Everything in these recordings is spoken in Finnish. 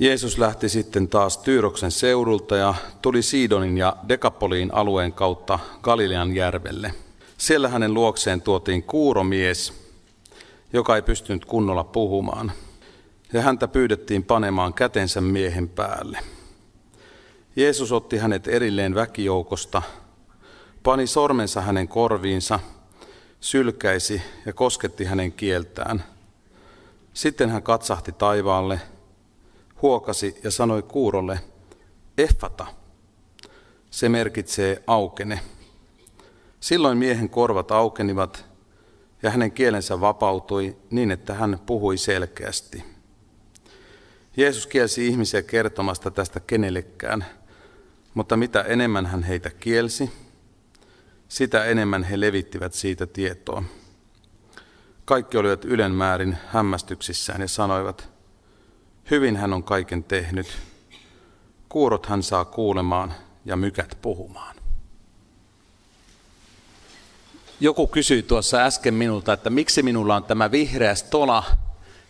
Jeesus lähti sitten taas Tyyroksen seudulta ja tuli Siidonin ja Dekapoliin alueen kautta Galilean järvelle. Siellä hänen luokseen tuotiin kuuromies, joka ei pystynyt kunnolla puhumaan. Ja häntä pyydettiin panemaan kätensä miehen päälle. Jeesus otti hänet erilleen väkijoukosta, pani sormensa hänen korviinsa, sylkäisi ja kosketti hänen kieltään. Sitten hän katsahti taivaalle, huokasi ja sanoi kuurolle, Effata. Se merkitsee aukene. Silloin miehen korvat aukenivat ja hänen kielensä vapautui niin, että hän puhui selkeästi. Jeesus kielsi ihmisiä kertomasta tästä kenellekään, mutta mitä enemmän hän heitä kielsi, sitä enemmän he levittivät siitä tietoa. Kaikki olivat ylenmäärin hämmästyksissään ja sanoivat, hyvin hän on kaiken tehnyt, kuurot hän saa kuulemaan ja mykät puhumaan. Joku kysyi tuossa äsken minulta, että miksi minulla on tämä vihreä stola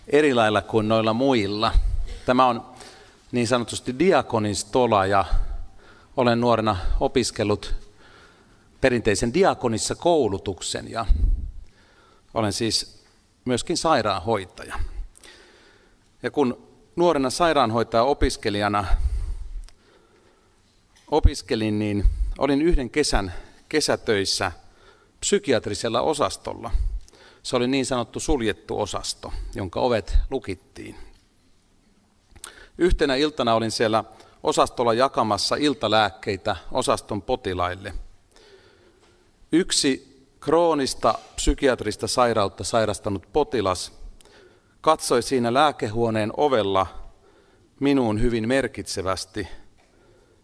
eri lailla kuin noilla muilla. Tämä on niin sanotusti diakonin stola ja olen nuorena opiskellut perinteisen diakonissa koulutuksen ja olen siis myöskin sairaanhoitaja. Ja kun nuorena sairaanhoitaja opiskelijana opiskelin, niin olin yhden kesän kesätöissä psykiatrisella osastolla. Se oli niin sanottu suljettu osasto, jonka ovet lukittiin. Yhtenä iltana olin siellä osastolla jakamassa iltalääkkeitä osaston potilaille. Yksi kroonista psykiatrista sairautta sairastanut potilas katsoi siinä lääkehuoneen ovella minuun hyvin merkitsevästi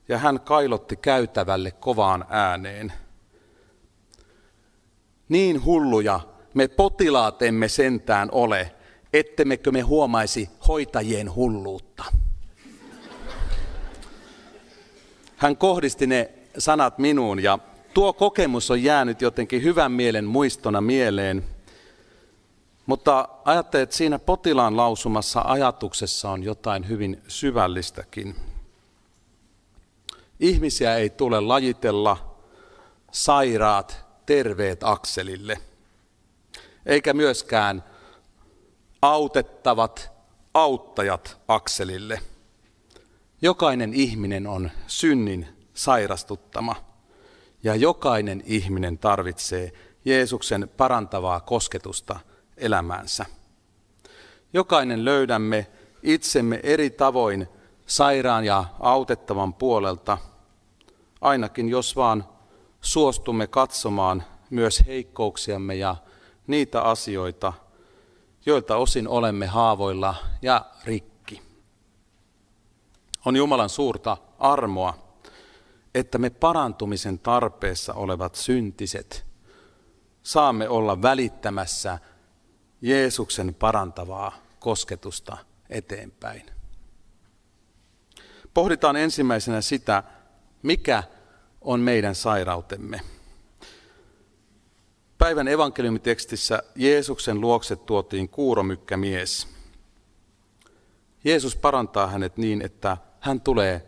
ja hän kailotti käytävälle kovaan ääneen. Niin hulluja me potilaat emme sentään ole, ettemmekö me huomaisi hoitajien hulluutta. Hän kohdisti ne sanat minuun ja tuo kokemus on jäänyt jotenkin hyvän mielen muistona mieleen. Mutta ajattelin, että siinä potilaan lausumassa ajatuksessa on jotain hyvin syvällistäkin. Ihmisiä ei tule lajitella sairaat, terveet akselille, eikä myöskään autettavat auttajat akselille. Jokainen ihminen on synnin sairastuttama ja jokainen ihminen tarvitsee Jeesuksen parantavaa kosketusta elämäänsä. Jokainen löydämme itsemme eri tavoin sairaan ja autettavan puolelta, ainakin jos vaan suostumme katsomaan myös heikkouksiamme ja niitä asioita, joilta osin olemme haavoilla ja rikki. On Jumalan suurta armoa, että me parantumisen tarpeessa olevat syntiset saamme olla välittämässä Jeesuksen parantavaa kosketusta eteenpäin. Pohditaan ensimmäisenä sitä, mikä on meidän sairautemme. Päivän evankeliumitekstissä Jeesuksen luokse tuotiin kuuromykkämies. Jeesus parantaa hänet niin, että hän tulee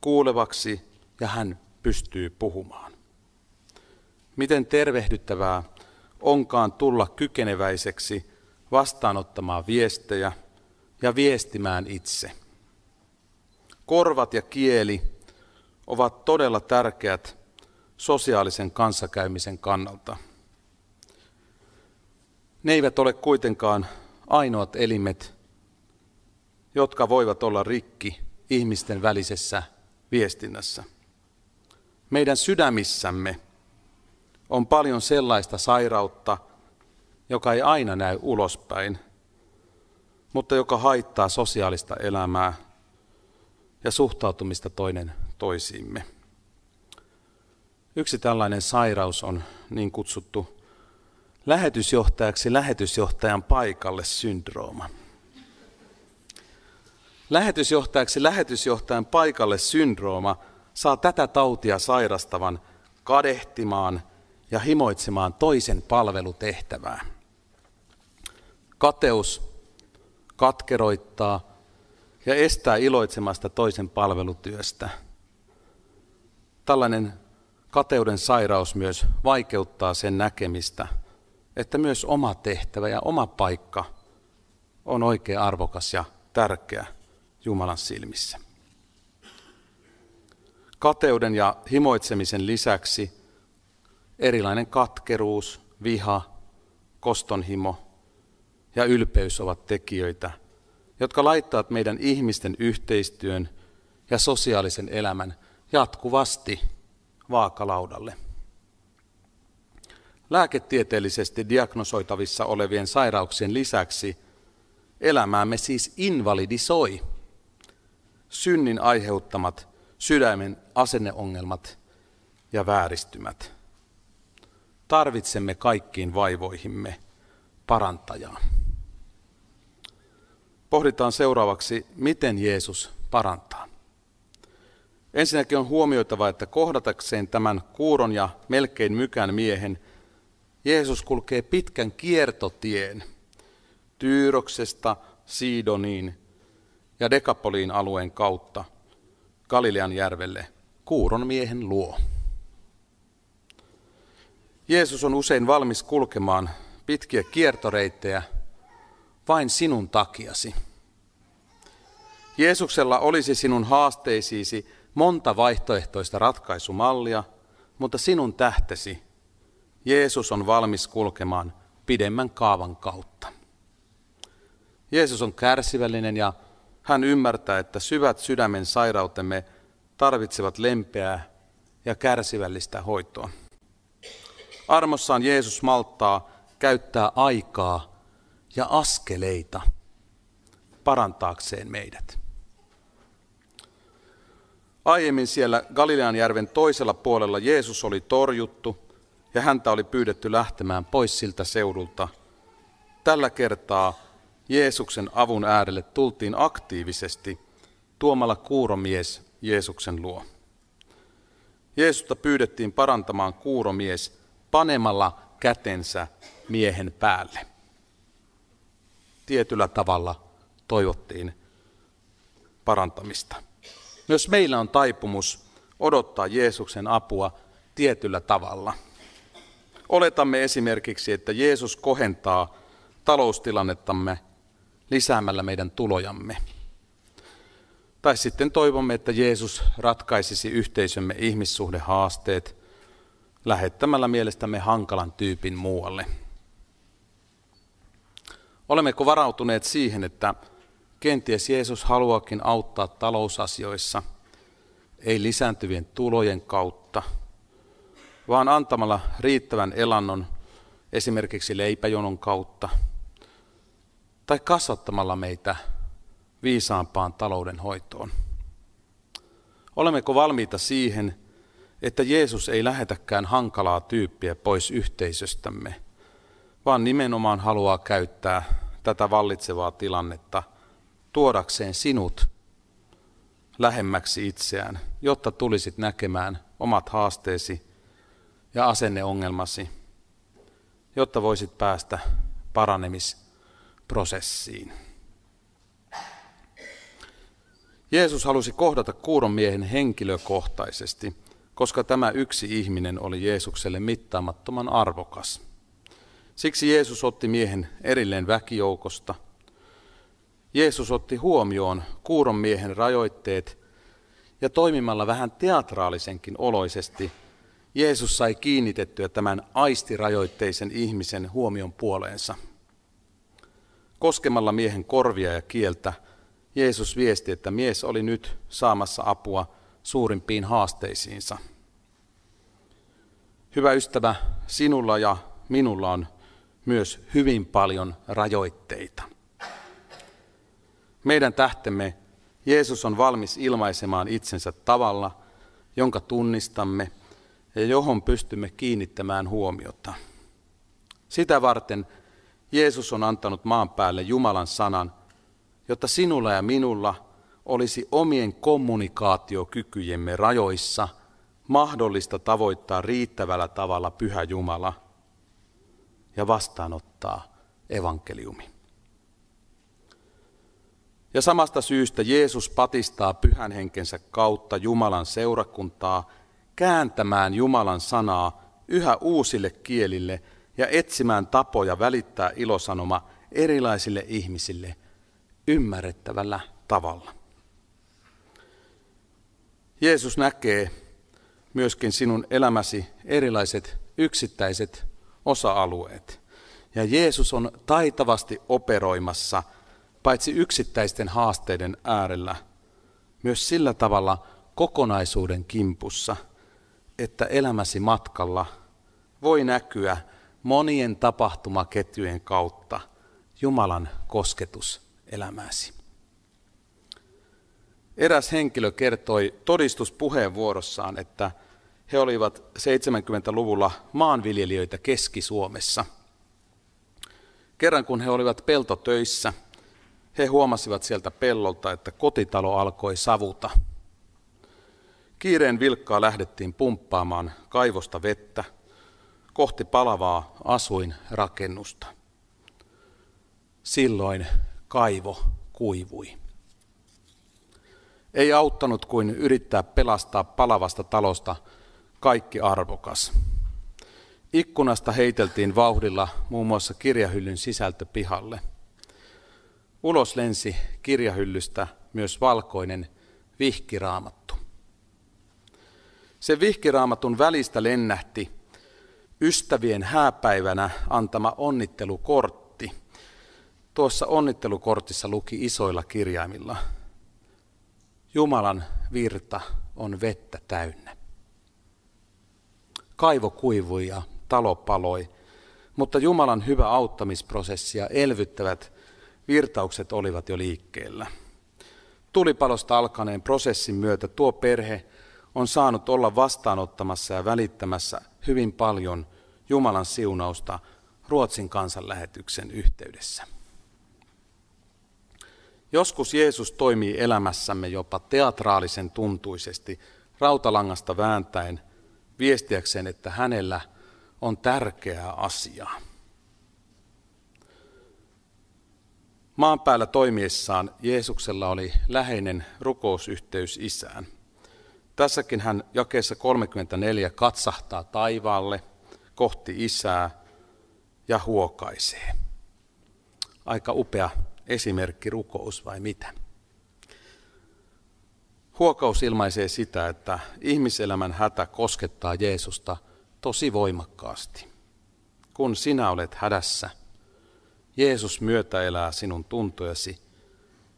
kuulevaksi ja hän pystyy puhumaan. Miten tervehdyttävää onkaan tulla kykeneväiseksi vastaanottamaan viestejä ja viestimään itse. Korvat ja kieli ovat todella tärkeät sosiaalisen kanssakäymisen kannalta. Ne eivät ole kuitenkaan ainoat elimet, jotka voivat olla rikki ihmisten välisessä viestinnässä. Meidän sydämissämme on paljon sellaista sairautta, joka ei aina näy ulospäin, mutta joka haittaa sosiaalista elämää ja suhtautumista toinen toisiimme. Yksi tällainen sairaus on niin kutsuttu lähetysjohtajaksi lähetysjohtajan paikalle syndrooma. Lähetysjohtajaksi lähetysjohtajan paikalle syndrooma saa tätä tautia sairastavan kadehtimaan ja himoitsemaan toisen palvelutehtävää. Kateus katkeroittaa ja estää iloitsemasta toisen palvelutyöstä. Tällainen kateuden sairaus myös vaikeuttaa sen näkemistä, että myös oma tehtävä ja oma paikka on oikein arvokas ja tärkeä Jumalan silmissä. Kateuden ja himoitsemisen lisäksi erilainen katkeruus, viha, kostonhimo ja ylpeys ovat tekijöitä, jotka laittavat meidän ihmisten yhteistyön ja sosiaalisen elämän jatkuvasti vaakalaudalle. Lääketieteellisesti diagnosoitavissa olevien sairauksien lisäksi elämäämme siis invalidisoi synnin aiheuttamat sydämen asenneongelmat ja vääristymät. Tarvitsemme kaikkiin vaivoihimme parantajaa. Pohditaan seuraavaksi, miten Jeesus parantaa. Ensinnäkin on huomioitava, että kohdatakseen tämän kuuron ja melkein mykän miehen, Jeesus kulkee pitkän kiertotien Tyyroksesta Siidoniin ja Dekapoliin alueen kautta Galilean järvelle kuuron miehen luo. Jeesus on usein valmis kulkemaan pitkiä kiertoreittejä vain sinun takiasi. Jeesuksella olisi sinun haasteisiisi monta vaihtoehtoista ratkaisumallia, mutta sinun tähtesi Jeesus on valmis kulkemaan pidemmän kaavan kautta. Jeesus on kärsivällinen ja hän ymmärtää, että syvät sydämen sairautemme tarvitsevat lempeää ja kärsivällistä hoitoa. Armossaan Jeesus malttaa käyttää aikaa ja askeleita parantaakseen meidät. Aiemmin siellä Galilean järven toisella puolella Jeesus oli torjuttu ja häntä oli pyydetty lähtemään pois siltä seudulta. Tällä kertaa Jeesuksen avun äärelle tultiin aktiivisesti tuomalla kuuromies Jeesuksen luo. Jeesusta pyydettiin parantamaan kuuromies panemalla kätensä miehen päälle. Tietyllä tavalla toivottiin parantamista. Myös meillä on taipumus odottaa Jeesuksen apua tietyllä tavalla. Oletamme esimerkiksi, että Jeesus kohentaa taloustilannettamme lisäämällä meidän tulojamme. Tai sitten toivomme, että Jeesus ratkaisisi yhteisömme ihmissuhdehaasteet lähettämällä mielestämme hankalan tyypin muualle. Olemmeko varautuneet siihen, että kenties Jeesus haluakin auttaa talousasioissa, ei lisääntyvien tulojen kautta, vaan antamalla riittävän elannon esimerkiksi leipäjonon kautta – tai kasvattamalla meitä viisaampaan taloudenhoitoon? Olemmeko valmiita siihen, että Jeesus ei lähetäkään hankalaa tyyppiä pois yhteisöstämme, vaan nimenomaan haluaa käyttää tätä vallitsevaa tilannetta tuodakseen sinut lähemmäksi itseään, jotta tulisit näkemään omat haasteesi ja asenneongelmasi, jotta voisit päästä paranemis- prosessiin. Jeesus halusi kohdata kuuron miehen henkilökohtaisesti, koska tämä yksi ihminen oli Jeesukselle mittaamattoman arvokas. Siksi Jeesus otti miehen erilleen väkijoukosta. Jeesus otti huomioon kuuron miehen rajoitteet ja toimimalla vähän teatraalisenkin oloisesti Jeesus sai kiinnitettyä tämän aistirajoitteisen ihmisen huomion puoleensa – Koskemalla miehen korvia ja kieltä Jeesus viesti, että mies oli nyt saamassa apua suurimpiin haasteisiinsa. Hyvä ystävä, sinulla ja minulla on myös hyvin paljon rajoitteita. Meidän tähtemme Jeesus on valmis ilmaisemaan itsensä tavalla, jonka tunnistamme ja johon pystymme kiinnittämään huomiota. Sitä varten Jeesus on antanut maan päälle Jumalan sanan, jotta sinulla ja minulla olisi omien kommunikaatiokykyjemme rajoissa mahdollista tavoittaa riittävällä tavalla pyhä Jumala ja vastaanottaa evankeliumi. Ja samasta syystä Jeesus patistaa pyhän henkensä kautta Jumalan seurakuntaa kääntämään Jumalan sanaa yhä uusille kielille ja etsimään tapoja välittää ilosanoma erilaisille ihmisille ymmärrettävällä tavalla. Jeesus näkee myöskin sinun elämäsi erilaiset yksittäiset osa-alueet. Ja Jeesus on taitavasti operoimassa paitsi yksittäisten haasteiden äärellä, myös sillä tavalla kokonaisuuden kimpussa, että elämäsi matkalla voi näkyä monien tapahtumaketjujen kautta Jumalan kosketus elämääsi. Eräs henkilö kertoi todistuspuheenvuorossaan, että he olivat 70-luvulla maanviljelijöitä Keski-Suomessa. Kerran kun he olivat peltotöissä, he huomasivat sieltä pellolta, että kotitalo alkoi savuta. Kiireen vilkkaa lähdettiin pumppaamaan kaivosta vettä kohti palavaa asuinrakennusta. Silloin kaivo kuivui. Ei auttanut kuin yrittää pelastaa palavasta talosta kaikki arvokas. Ikkunasta heiteltiin vauhdilla muun muassa kirjahyllyn sisältö pihalle. Ulos lensi kirjahyllystä myös valkoinen vihkiraamattu. Se vihkiraamatun välistä lennähti ystävien hääpäivänä antama onnittelukortti. Tuossa onnittelukortissa luki isoilla kirjaimilla. Jumalan virta on vettä täynnä. Kaivo kuivui ja talo paloi, mutta Jumalan hyvä auttamisprosessi ja elvyttävät virtaukset olivat jo liikkeellä. Tulipalosta alkaneen prosessin myötä tuo perhe on saanut olla vastaanottamassa ja välittämässä hyvin paljon Jumalan siunausta Ruotsin kansanlähetyksen yhteydessä. Joskus Jeesus toimii elämässämme jopa teatraalisen tuntuisesti, rautalangasta vääntäen, viestiäkseen, että hänellä on tärkeää asiaa. Maan päällä toimiessaan Jeesuksella oli läheinen rukousyhteys isään. Tässäkin hän jakeessa 34 katsahtaa taivaalle kohti isää ja huokaisee. Aika upea esimerkki rukous vai mitä? Huokaus ilmaisee sitä, että ihmiselämän hätä koskettaa Jeesusta tosi voimakkaasti. Kun sinä olet hädässä, Jeesus myötä elää sinun tuntojasi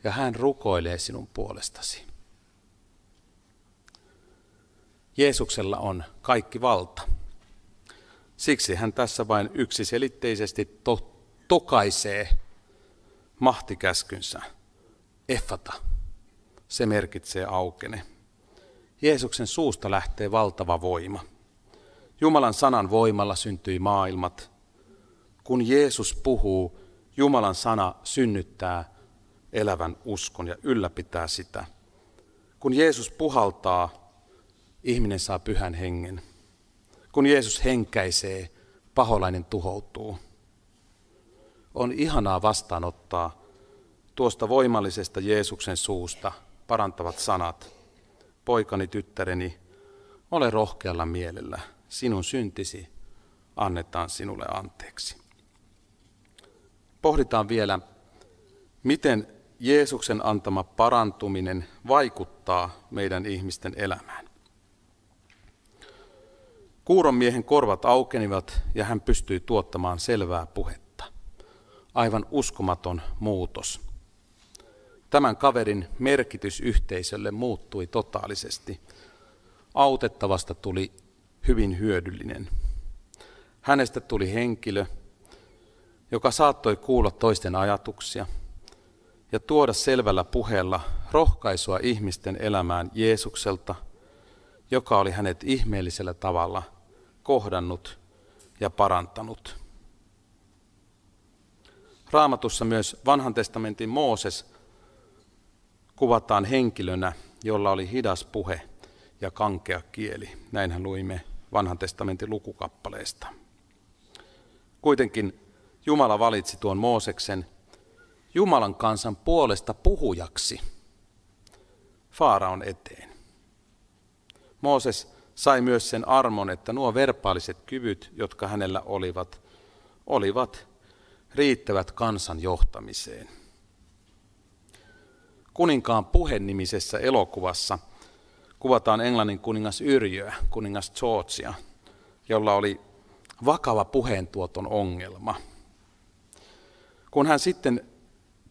ja hän rukoilee sinun puolestasi. Jeesuksella on kaikki valta. Siksi hän tässä vain yksiselitteisesti to- tokaisee mahtikäskynsä. Effata. Se merkitsee aukene. Jeesuksen suusta lähtee valtava voima. Jumalan sanan voimalla syntyi maailmat. Kun Jeesus puhuu, Jumalan sana synnyttää elävän uskon ja ylläpitää sitä. Kun Jeesus puhaltaa, ihminen saa pyhän hengen. Kun Jeesus henkäisee, paholainen tuhoutuu on ihanaa vastaanottaa tuosta voimallisesta Jeesuksen suusta parantavat sanat. Poikani, tyttäreni, ole rohkealla mielellä, sinun syntisi annetaan sinulle anteeksi. Pohditaan vielä, miten Jeesuksen antama parantuminen vaikuttaa meidän ihmisten elämään. Kuuron miehen korvat aukenivat ja hän pystyi tuottamaan selvää puhetta aivan uskomaton muutos. Tämän kaverin merkitys yhteisölle muuttui totaalisesti. Autettavasta tuli hyvin hyödyllinen. Hänestä tuli henkilö, joka saattoi kuulla toisten ajatuksia ja tuoda selvällä puheella rohkaisua ihmisten elämään Jeesukselta, joka oli hänet ihmeellisellä tavalla kohdannut ja parantanut. Raamatussa myös vanhan testamentin Mooses kuvataan henkilönä, jolla oli hidas puhe ja kankea kieli. Näinhän luimme vanhan testamentin lukukappaleesta. Kuitenkin Jumala valitsi tuon Mooseksen Jumalan kansan puolesta puhujaksi Faaraon eteen. Mooses sai myös sen armon, että nuo verpaaliset kyvyt, jotka hänellä olivat, olivat riittävät kansan johtamiseen. Kuninkaan puhenimisessä elokuvassa kuvataan Englannin kuningas Yrjöä, kuningas Georgia, jolla oli vakava puheentuoton ongelma. Kun hän sitten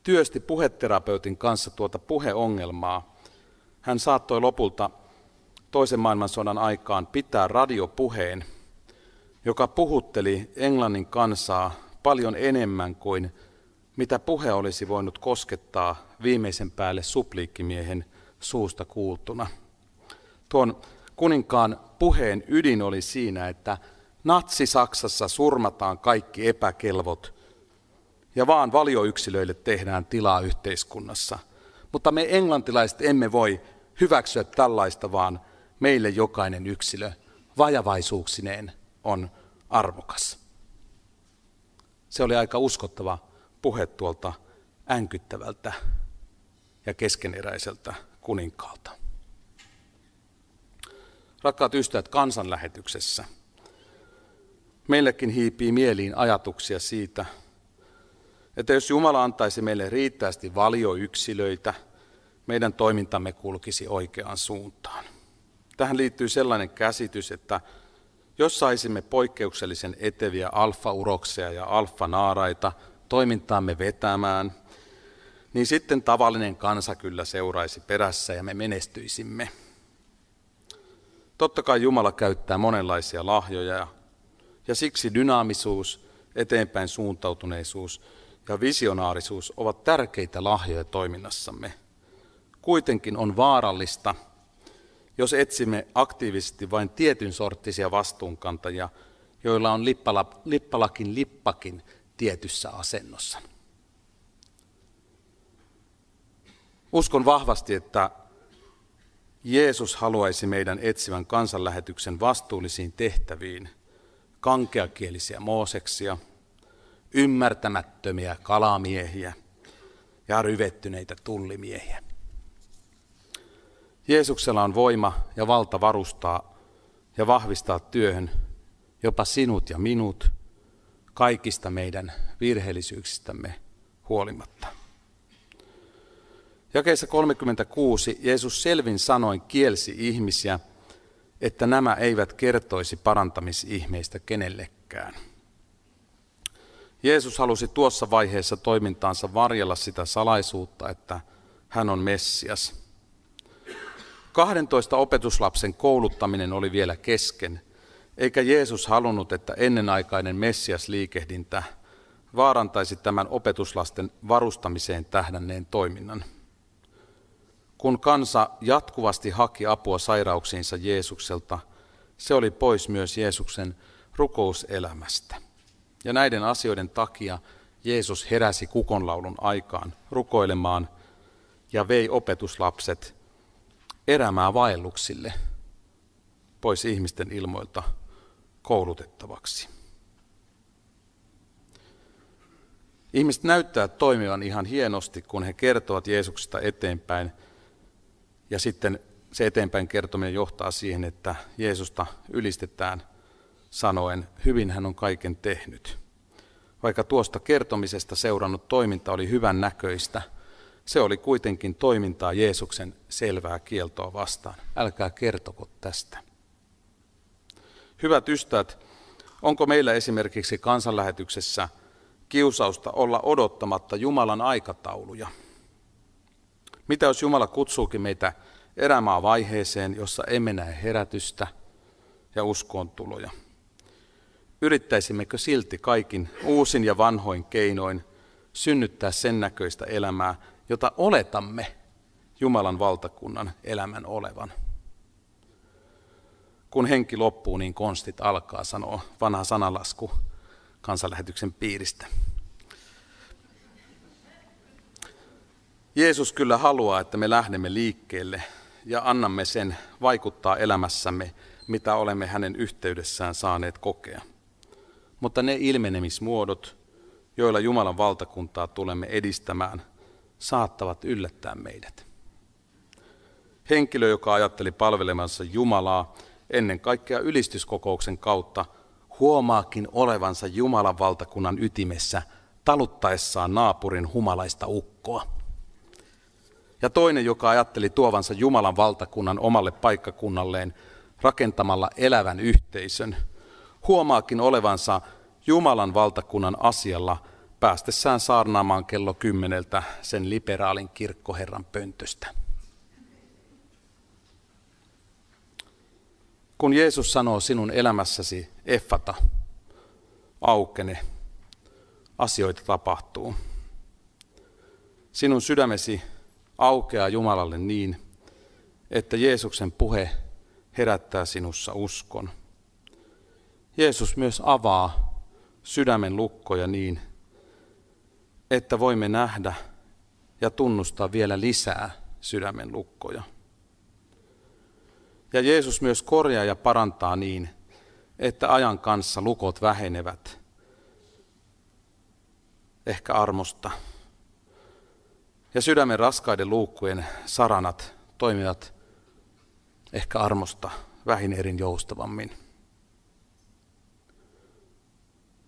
työsti puheterapeutin kanssa tuota puheongelmaa, hän saattoi lopulta toisen maailmansodan aikaan pitää radiopuheen, joka puhutteli Englannin kansaa paljon enemmän kuin mitä puhe olisi voinut koskettaa viimeisen päälle supliikkimiehen suusta kuultuna. Tuon kuninkaan puheen ydin oli siinä, että Natsi-Saksassa surmataan kaikki epäkelvot ja vaan valioyksilöille tehdään tilaa yhteiskunnassa. Mutta me englantilaiset emme voi hyväksyä tällaista, vaan meille jokainen yksilö vajavaisuuksineen on arvokas. Se oli aika uskottava puhe tuolta änkyttävältä ja keskeneräiseltä kuninkaalta. Rakkaat ystävät kansanlähetyksessä, meillekin hiipii mieliin ajatuksia siitä, että jos Jumala antaisi meille riittävästi valioyksilöitä, meidän toimintamme kulkisi oikeaan suuntaan. Tähän liittyy sellainen käsitys, että jos saisimme poikkeuksellisen eteviä alfa-urokseja ja alfa-naaraita toimintaamme vetämään, niin sitten tavallinen kansa kyllä seuraisi perässä ja me menestyisimme. Totta kai Jumala käyttää monenlaisia lahjoja ja siksi dynaamisuus, eteenpäin suuntautuneisuus ja visionaarisuus ovat tärkeitä lahjoja toiminnassamme. Kuitenkin on vaarallista, jos etsimme aktiivisesti vain tietyn sorttisia vastuunkantajia, joilla on lippala, lippalakin lippakin tietyssä asennossa. Uskon vahvasti, että Jeesus haluaisi meidän etsivän kansanlähetyksen vastuullisiin tehtäviin kankeakielisiä Mooseksia, ymmärtämättömiä kalamiehiä ja ryvettyneitä tullimiehiä. Jeesuksella on voima ja valta varustaa ja vahvistaa työhön jopa sinut ja minut kaikista meidän virheellisyyksistämme huolimatta. Jakeessa 36 Jeesus selvin sanoin kielsi ihmisiä, että nämä eivät kertoisi parantamisihmeistä kenellekään. Jeesus halusi tuossa vaiheessa toimintaansa varjella sitä salaisuutta, että hän on Messias – 12 opetuslapsen kouluttaminen oli vielä kesken, eikä Jeesus halunnut, että ennenaikainen Messias-liikehdintä vaarantaisi tämän opetuslasten varustamiseen tähdänneen toiminnan. Kun kansa jatkuvasti haki apua sairauksiinsa Jeesukselta, se oli pois myös Jeesuksen rukouselämästä. Ja näiden asioiden takia Jeesus heräsi kukonlaulun aikaan rukoilemaan ja vei opetuslapset erämää vaelluksille pois ihmisten ilmoilta koulutettavaksi. Ihmiset näyttää toimivan ihan hienosti, kun he kertovat Jeesuksesta eteenpäin. Ja sitten se eteenpäin kertominen johtaa siihen, että Jeesusta ylistetään sanoen, hyvin hän on kaiken tehnyt. Vaikka tuosta kertomisesta seurannut toiminta oli hyvän näköistä – se oli kuitenkin toimintaa Jeesuksen selvää kieltoa vastaan. Älkää kertoko tästä. Hyvät ystävät, onko meillä esimerkiksi kansanlähetyksessä kiusausta olla odottamatta Jumalan aikatauluja? Mitä jos Jumala kutsuukin meitä erämaa vaiheeseen, jossa emme näe herätystä ja uskoon tuloja? Yrittäisimmekö silti kaikin uusin ja vanhoin keinoin synnyttää sen näköistä elämää, jota oletamme Jumalan valtakunnan elämän olevan. Kun henki loppuu, niin konstit alkaa, sanoo vanha sanalasku kansanlähetyksen piiristä. Jeesus kyllä haluaa, että me lähdemme liikkeelle ja annamme sen vaikuttaa elämässämme, mitä olemme hänen yhteydessään saaneet kokea. Mutta ne ilmenemismuodot, joilla Jumalan valtakuntaa tulemme edistämään, saattavat yllättää meidät. Henkilö, joka ajatteli palvelemansa Jumalaa ennen kaikkea ylistyskokouksen kautta, huomaakin olevansa Jumalan valtakunnan ytimessä taluttaessaan naapurin humalaista ukkoa. Ja toinen, joka ajatteli tuovansa Jumalan valtakunnan omalle paikkakunnalleen rakentamalla elävän yhteisön, huomaakin olevansa Jumalan valtakunnan asialla päästessään saarnaamaan kello kymmeneltä sen liberaalin kirkkoherran pöntöstä. Kun Jeesus sanoo sinun elämässäsi effata, aukene, asioita tapahtuu. Sinun sydämesi aukeaa Jumalalle niin, että Jeesuksen puhe herättää sinussa uskon. Jeesus myös avaa sydämen lukkoja niin, että voimme nähdä ja tunnustaa vielä lisää sydämen lukkoja. Ja Jeesus myös korjaa ja parantaa niin, että ajan kanssa lukot vähenevät, ehkä armosta. Ja sydämen raskaiden luukkujen saranat toimivat ehkä armosta vähin erin joustavammin.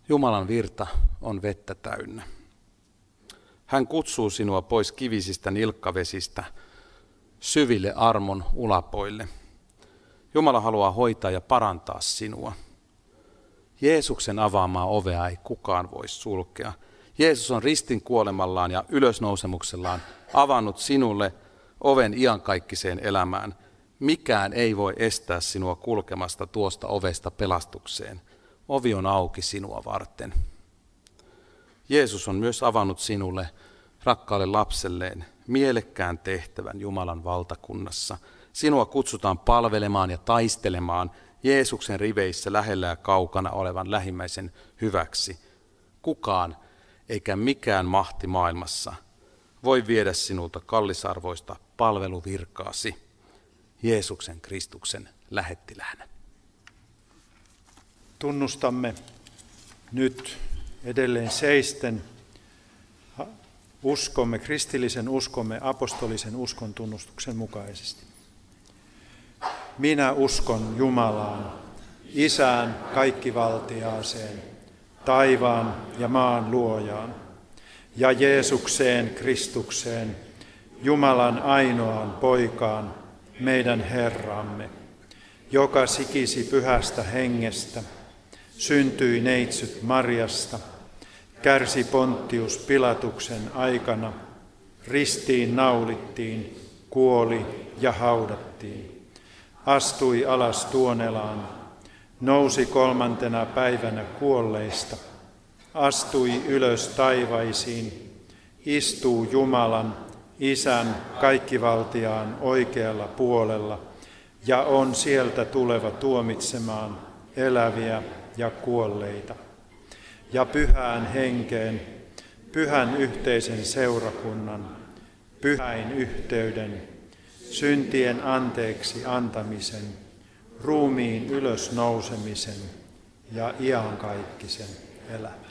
Jumalan virta on vettä täynnä. Hän kutsuu sinua pois kivisistä nilkkavesistä syville armon ulapoille. Jumala haluaa hoitaa ja parantaa sinua. Jeesuksen avaamaa ovea ei kukaan voi sulkea. Jeesus on ristin kuolemallaan ja ylösnousemuksellaan avannut sinulle oven iankaikkiseen elämään. Mikään ei voi estää sinua kulkemasta tuosta ovesta pelastukseen. Ovi on auki sinua varten. Jeesus on myös avannut sinulle, rakkaalle lapselleen, mielekkään tehtävän Jumalan valtakunnassa. Sinua kutsutaan palvelemaan ja taistelemaan Jeesuksen riveissä lähellä ja kaukana olevan lähimmäisen hyväksi. Kukaan eikä mikään mahti maailmassa voi viedä sinulta kallisarvoista palveluvirkaasi Jeesuksen Kristuksen lähettiläänä. Tunnustamme nyt edelleen seisten uskomme, kristillisen uskomme, apostolisen uskon tunnustuksen mukaisesti. Minä uskon Jumalaan, Isään kaikkivaltiaaseen, taivaan ja maan luojaan, ja Jeesukseen Kristukseen, Jumalan ainoaan poikaan, meidän Herramme, joka sikisi pyhästä hengestä, syntyi neitsyt Marjasta, kärsi Pontius Pilatuksen aikana, ristiin naulittiin, kuoli ja haudattiin, astui alas tuonelaan, nousi kolmantena päivänä kuolleista, astui ylös taivaisiin, istuu Jumalan, Isän kaikkivaltiaan oikealla puolella ja on sieltä tuleva tuomitsemaan eläviä ja kuolleita. Ja pyhään henkeen, pyhän yhteisen seurakunnan, pyhäin yhteyden, syntien anteeksi antamisen, ruumiin ylösnousemisen ja iankaikkisen elämän.